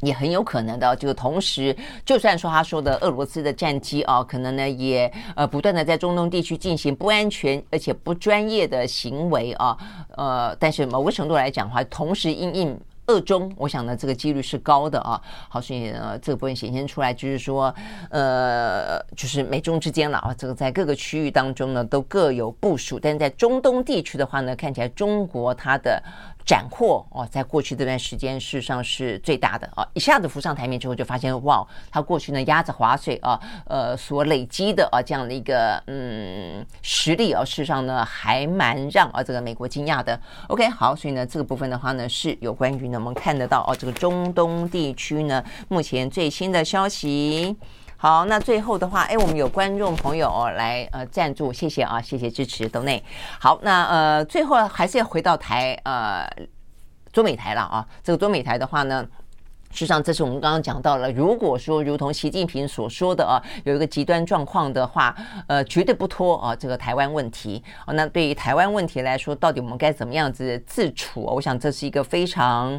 也很有可能的，这个同时，就算说他说的俄罗斯的战机啊，可能呢也呃不断的在中东地区进行不安全而且不专业的行为啊，呃，但是某个程度来讲的话，同时应应二中，我想呢这个几率是高的啊。好，所以呢这个部分显现出来就是说，呃，就是美中之间了啊，这个在各个区域当中呢都各有部署，但是在中东地区的话呢，看起来中国它的。斩获哦，在过去这段时间，事实上是最大的啊！一下子浮上台面之后，就发现哇，他过去呢鸭子划水啊，呃，所累积的啊这样的一个嗯实力啊，事实上呢还蛮让啊这个美国惊讶的。OK，好，所以呢这个部分的话呢是有关于呢我们看得到哦，这个中东地区呢目前最新的消息。好，那最后的话，哎，我们有观众朋友来呃赞助，谢谢啊，谢谢支持都内。好，那呃最后还是要回到台呃中美台了啊。这个中美台的话呢，事实上这是我们刚刚讲到了，如果说如同习近平所说的啊，有一个极端状况的话，呃，绝对不拖啊这个台湾问题。哦，那对于台湾问题来说，到底我们该怎么样子自处？我想这是一个非常。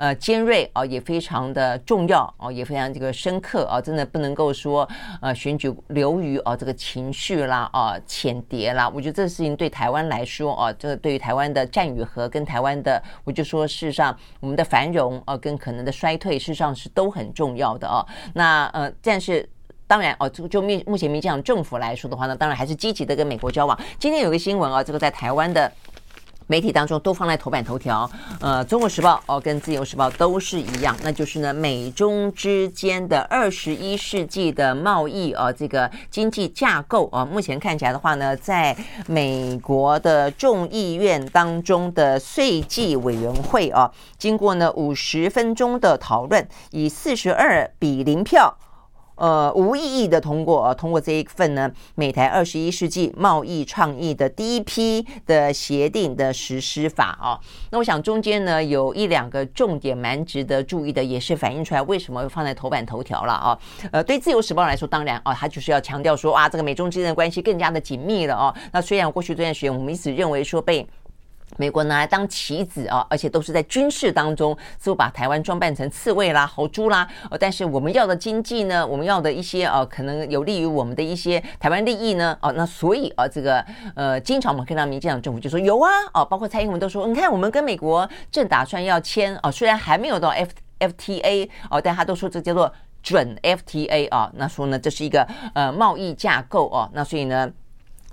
呃，尖锐啊，也非常的重要啊，也非常这个深刻啊，真的不能够说呃选举流于啊这个情绪啦啊浅碟啦。我觉得这个事情对台湾来说啊，这个对于台湾的战与和跟台湾的，我就说事实上我们的繁荣啊跟可能的衰退，事实上是都很重要的啊。那呃，但是当然哦，就就目目前民进党政府来说的话呢，当然还是积极的跟美国交往。今天有个新闻啊，这个在台湾的。媒体当中都放在头版头条，呃，《中国时报》哦，跟《自由时报》都是一样，那就是呢，美中之间的二十一世纪的贸易啊，这个经济架构啊，目前看起来的话呢，在美国的众议院当中的税计委员会啊，经过呢五十分钟的讨论，以四十二比零票。呃，无异议的通过啊，通过这一份呢，美台二十一世纪贸易倡议的第一批的协定的实施法啊。那我想中间呢有一两个重点蛮值得注意的，也是反映出来为什么放在头版头条了啊。呃，对自由时报来说，当然啊，他就是要强调说啊，这个美中之间的关系更加的紧密了啊。那虽然过去这段时间我们一直认为说被。美国拿来当棋子啊，而且都是在军事当中，似乎把台湾装扮成刺猬啦、豪猪啦。呃，但是我们要的经济呢，我们要的一些呃，可能有利于我们的一些台湾利益呢，哦，那所以啊，这个呃，经常我们看到民进党政府就说有啊，哦，包括蔡英文都说，你看我们跟美国正打算要签哦，虽然还没有到 F FTA 哦，但他都说这叫做准 FTA 啊，那说呢这是一个呃贸易架构哦，那所以呢。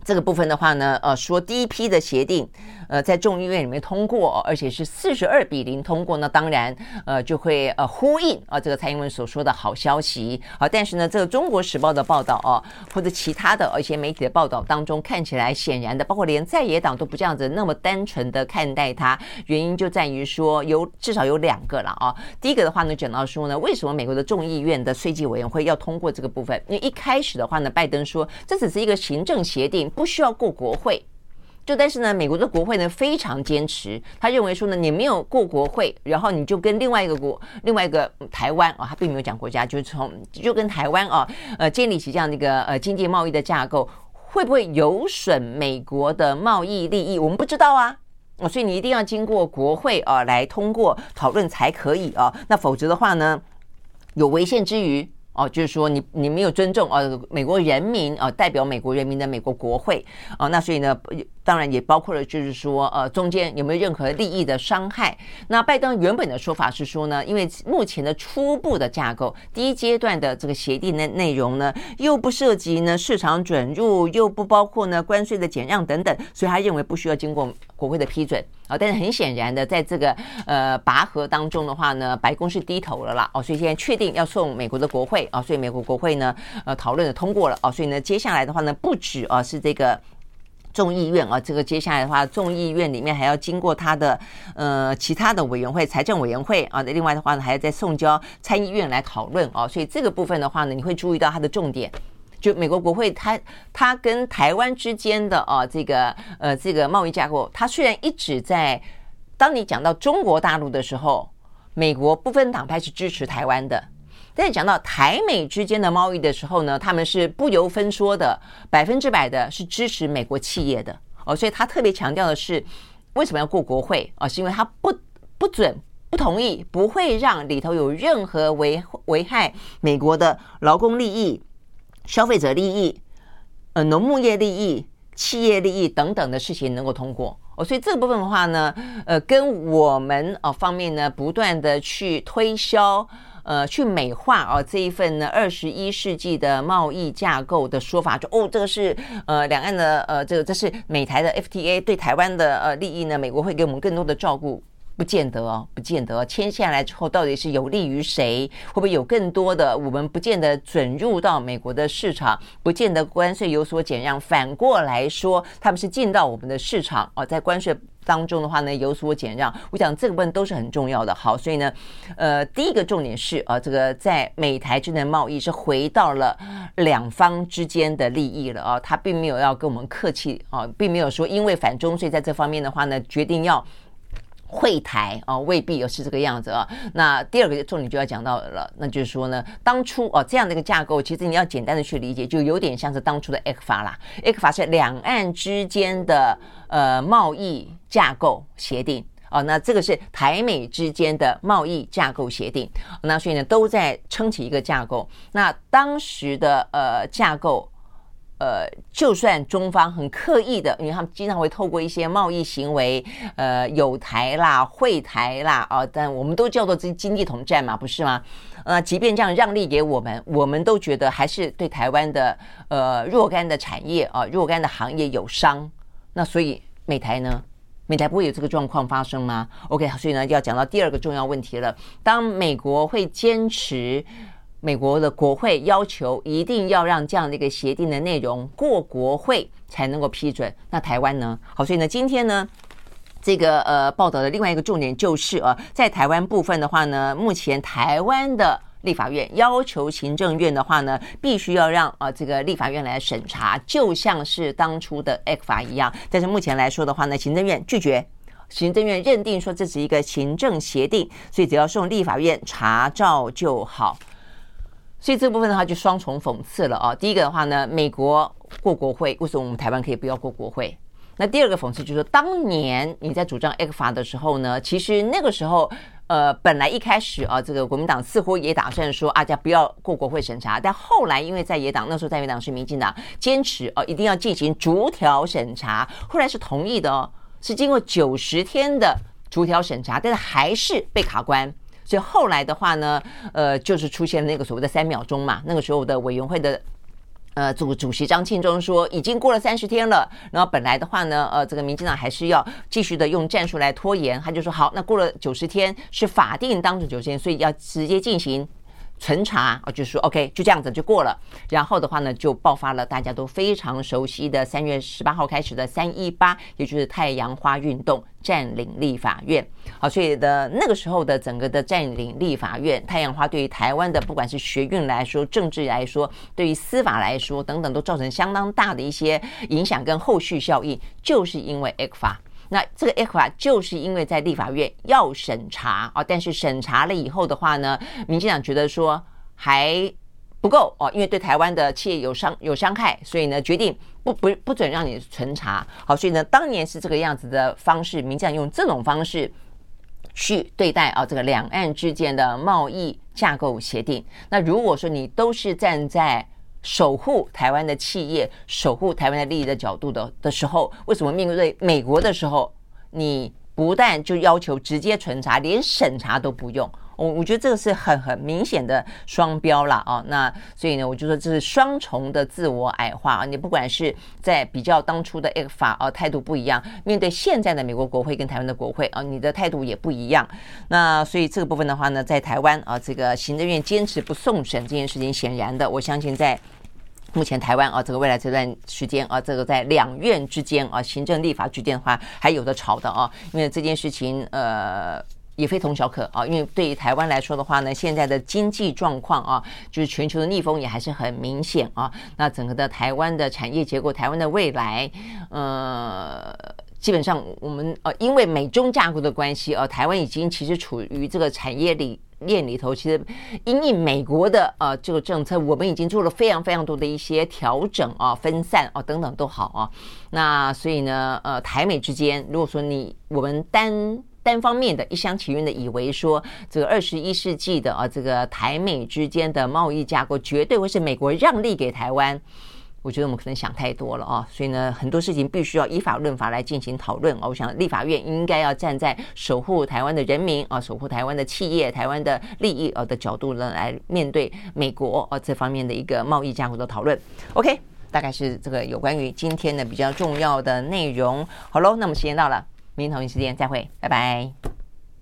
这个部分的话呢，呃，说第一批的协定，呃，在众议院里面通过，而且是四十二比零通过呢，当然，呃，就会呃呼应啊这个蔡英文所说的好消息啊。但是呢，这个《中国时报》的报道啊，或者其他的一些媒体的报道当中，看起来显然的，包括连在野党都不这样子那么单纯的看待它，原因就在于说有至少有两个了啊。第一个的话呢，讲到说呢，为什么美国的众议院的税计委员会要通过这个部分？因为一开始的话呢，拜登说这只是一个行政协定。不需要过国会，就但是呢，美国的国会呢非常坚持，他认为说呢，你没有过国会，然后你就跟另外一个国，另外一个台湾啊，他并没有讲国家，就是从就跟台湾啊，呃，建立起这样的一个呃经济贸易的架构，会不会有损美国的贸易利益？我们不知道啊，哦所以你一定要经过国会啊来通过讨论才可以啊，那否则的话呢，有违宪之余。哦，就是说你你没有尊重呃美国人民啊，代表美国人民的美国国会啊，那所以呢。当然也包括了，就是说，呃，中间有没有任何利益的伤害？那拜登原本的说法是说呢，因为目前的初步的架构，第一阶段的这个协定的内容呢，又不涉及呢市场准入，又不包括呢关税的减让等等，所以他认为不需要经过国会的批准啊。但是很显然的，在这个呃拔河当中的话呢，白宫是低头了啦哦，所以现在确定要送美国的国会啊，所以美国国会呢呃讨论的通过了哦，所以呢接下来的话呢，不止啊是这个。众议院啊，这个接下来的话，众议院里面还要经过他的呃其他的委员会，财政委员会啊，另外的话呢，还要再送交参议院来讨论啊，所以这个部分的话呢，你会注意到它的重点，就美国国会它它跟台湾之间的啊这个呃这个贸易架构，它虽然一直在，当你讲到中国大陆的时候，美国不分党派是支持台湾的。在讲到台美之间的贸易的时候呢，他们是不由分说的，百分之百的是支持美国企业的哦，所以他特别强调的是，为什么要过国会啊？是因为他不不准不同意，不会让里头有任何危危害美国的劳工利益、消费者利益、呃农牧业利益、企业利益等等的事情能够通过。哦，所以这部分的话呢，呃，跟我们哦方面呢不断的去推销，呃，去美化哦这一份呢二十一世纪的贸易架构的说法，就哦这个是呃两岸的呃这个这是美台的 FTA 对台湾的呃利益呢，美国会给我们更多的照顾。不见得哦，不见得签下来之后到底是有利于谁？会不会有更多的我们不见得准入到美国的市场？不见得关税有所减让。反过来说，他们是进到我们的市场哦，在关税当中的话呢有所减让。我想这个部分都是很重要的。好，所以呢，呃，第一个重点是啊，这个在美台之间的贸易是回到了两方之间的利益了啊，他并没有要跟我们客气啊，并没有说因为反中税在这方面的话呢决定要。会台啊，未必又是这个样子啊。那第二个重点就要讲到了，那就是说呢，当初哦这样的一个架构，其实你要简单的去理解，就有点像是当初的 ECFA 啦。ECFA 是两岸之间的呃贸易架构协定哦，那这个是台美之间的贸易架构协定。那所以呢，都在撑起一个架构。那当时的呃架构。呃，就算中方很刻意的，因为他们经常会透过一些贸易行为，呃，友台啦、惠台啦啊，但我们都叫做这经济统战嘛，不是吗？呃，即便这样让利给我们，我们都觉得还是对台湾的呃若干的产业啊、若干的行业有伤。那所以美台呢，美台不会有这个状况发生吗？OK，所以呢，要讲到第二个重要问题了。当美国会坚持。美国的国会要求一定要让这样的一个协定的内容过国会才能够批准。那台湾呢？好，所以呢，今天呢，这个呃报道的另外一个重点就是呃，在台湾部分的话呢，目前台湾的立法院要求行政院的话呢，必须要让啊这个立法院来审查，就像是当初的 ECFA 一样。但是目前来说的话呢，行政院拒绝，行政院认定说这是一个行政协定，所以只要送立法院查照就好。所以这部分的话就双重讽刺了啊！第一个的话呢，美国过国会，为什么我们台湾可以不要过国会？那第二个讽刺就是说，当年你在主张 ECFA 的时候呢，其实那个时候，呃，本来一开始啊，这个国民党似乎也打算说，大家不要过国会审查，但后来因为在野党那时候在野党是民进党坚持哦，一定要进行逐条审查，后来是同意的哦，是经过九十天的逐条审查，但是还是被卡关。所以后来的话呢，呃，就是出现那个所谓的三秒钟嘛。那个时候的委员会的呃主主席张庆忠说，已经过了三十天了。然后本来的话呢，呃，这个民进党还是要继续的用战术来拖延。他就说好，那过了九十天是法定当值九十天，所以要直接进行。存查啊，就说 OK，就这样子就过了。然后的话呢，就爆发了大家都非常熟悉的三月十八号开始的三一八，也就是太阳花运动，占领立法院。好，所以的那个时候的整个的占领立法院，太阳花对于台湾的不管是学运来说，政治来说，对于司法来说等等，都造成相当大的一些影响跟后续效应，就是因为 ECFA。那这个 ECFA 就是因为在立法院要审查啊，但是审查了以后的话呢，民进党觉得说还不够哦，因为对台湾的企业有伤有伤害，所以呢决定不不不准让你存查。好，所以呢当年是这个样子的方式，民进党用这种方式去对待啊这个两岸之间的贸易架构协定。那如果说你都是站在守护台湾的企业，守护台湾的利益的角度的的时候，为什么面对美国的时候，你不但就要求直接存查，连审查都不用？我我觉得这个是很很明显的双标了啊。那所以呢，我就说这是双重的自我矮化啊。你不管是在比较当初的 ECFA 啊，态度不一样；面对现在的美国国会跟台湾的国会啊，你的态度也不一样。那所以这个部分的话呢，在台湾啊，这个行政院坚持不送审这件事情，显然的，我相信在。目前台湾啊，这个未来这段时间啊，这个在两院之间啊，行政立法之间的话，还有的吵的啊，因为这件事情呃也非同小可啊，因为对于台湾来说的话呢，现在的经济状况啊，就是全球的逆风也还是很明显啊。那整个的台湾的产业结构，台湾的未来，呃，基本上我们呃，因为美中架构的关系啊，台湾已经其实处于这个产业里。链里头，其实因应美国的呃这个政策，我们已经做了非常非常多的一些调整啊、分散啊等等都好啊。那所以呢，呃，台美之间，如果说你我们单单方面的一厢情愿的以为说，这个二十一世纪的啊，这个台美之间的贸易架构绝对会是美国让利给台湾。我觉得我们可能想太多了啊，所以呢，很多事情必须要依法论法来进行讨论啊。我想立法院应该要站在守护台湾的人民啊，守护台湾的企业、台湾的利益啊的角度呢，来面对美国啊这方面的一个贸易架构的讨论。OK，大概是这个有关于今天的比较重要的内容。好喽，那么时间到了，明天同一时间再会，拜拜。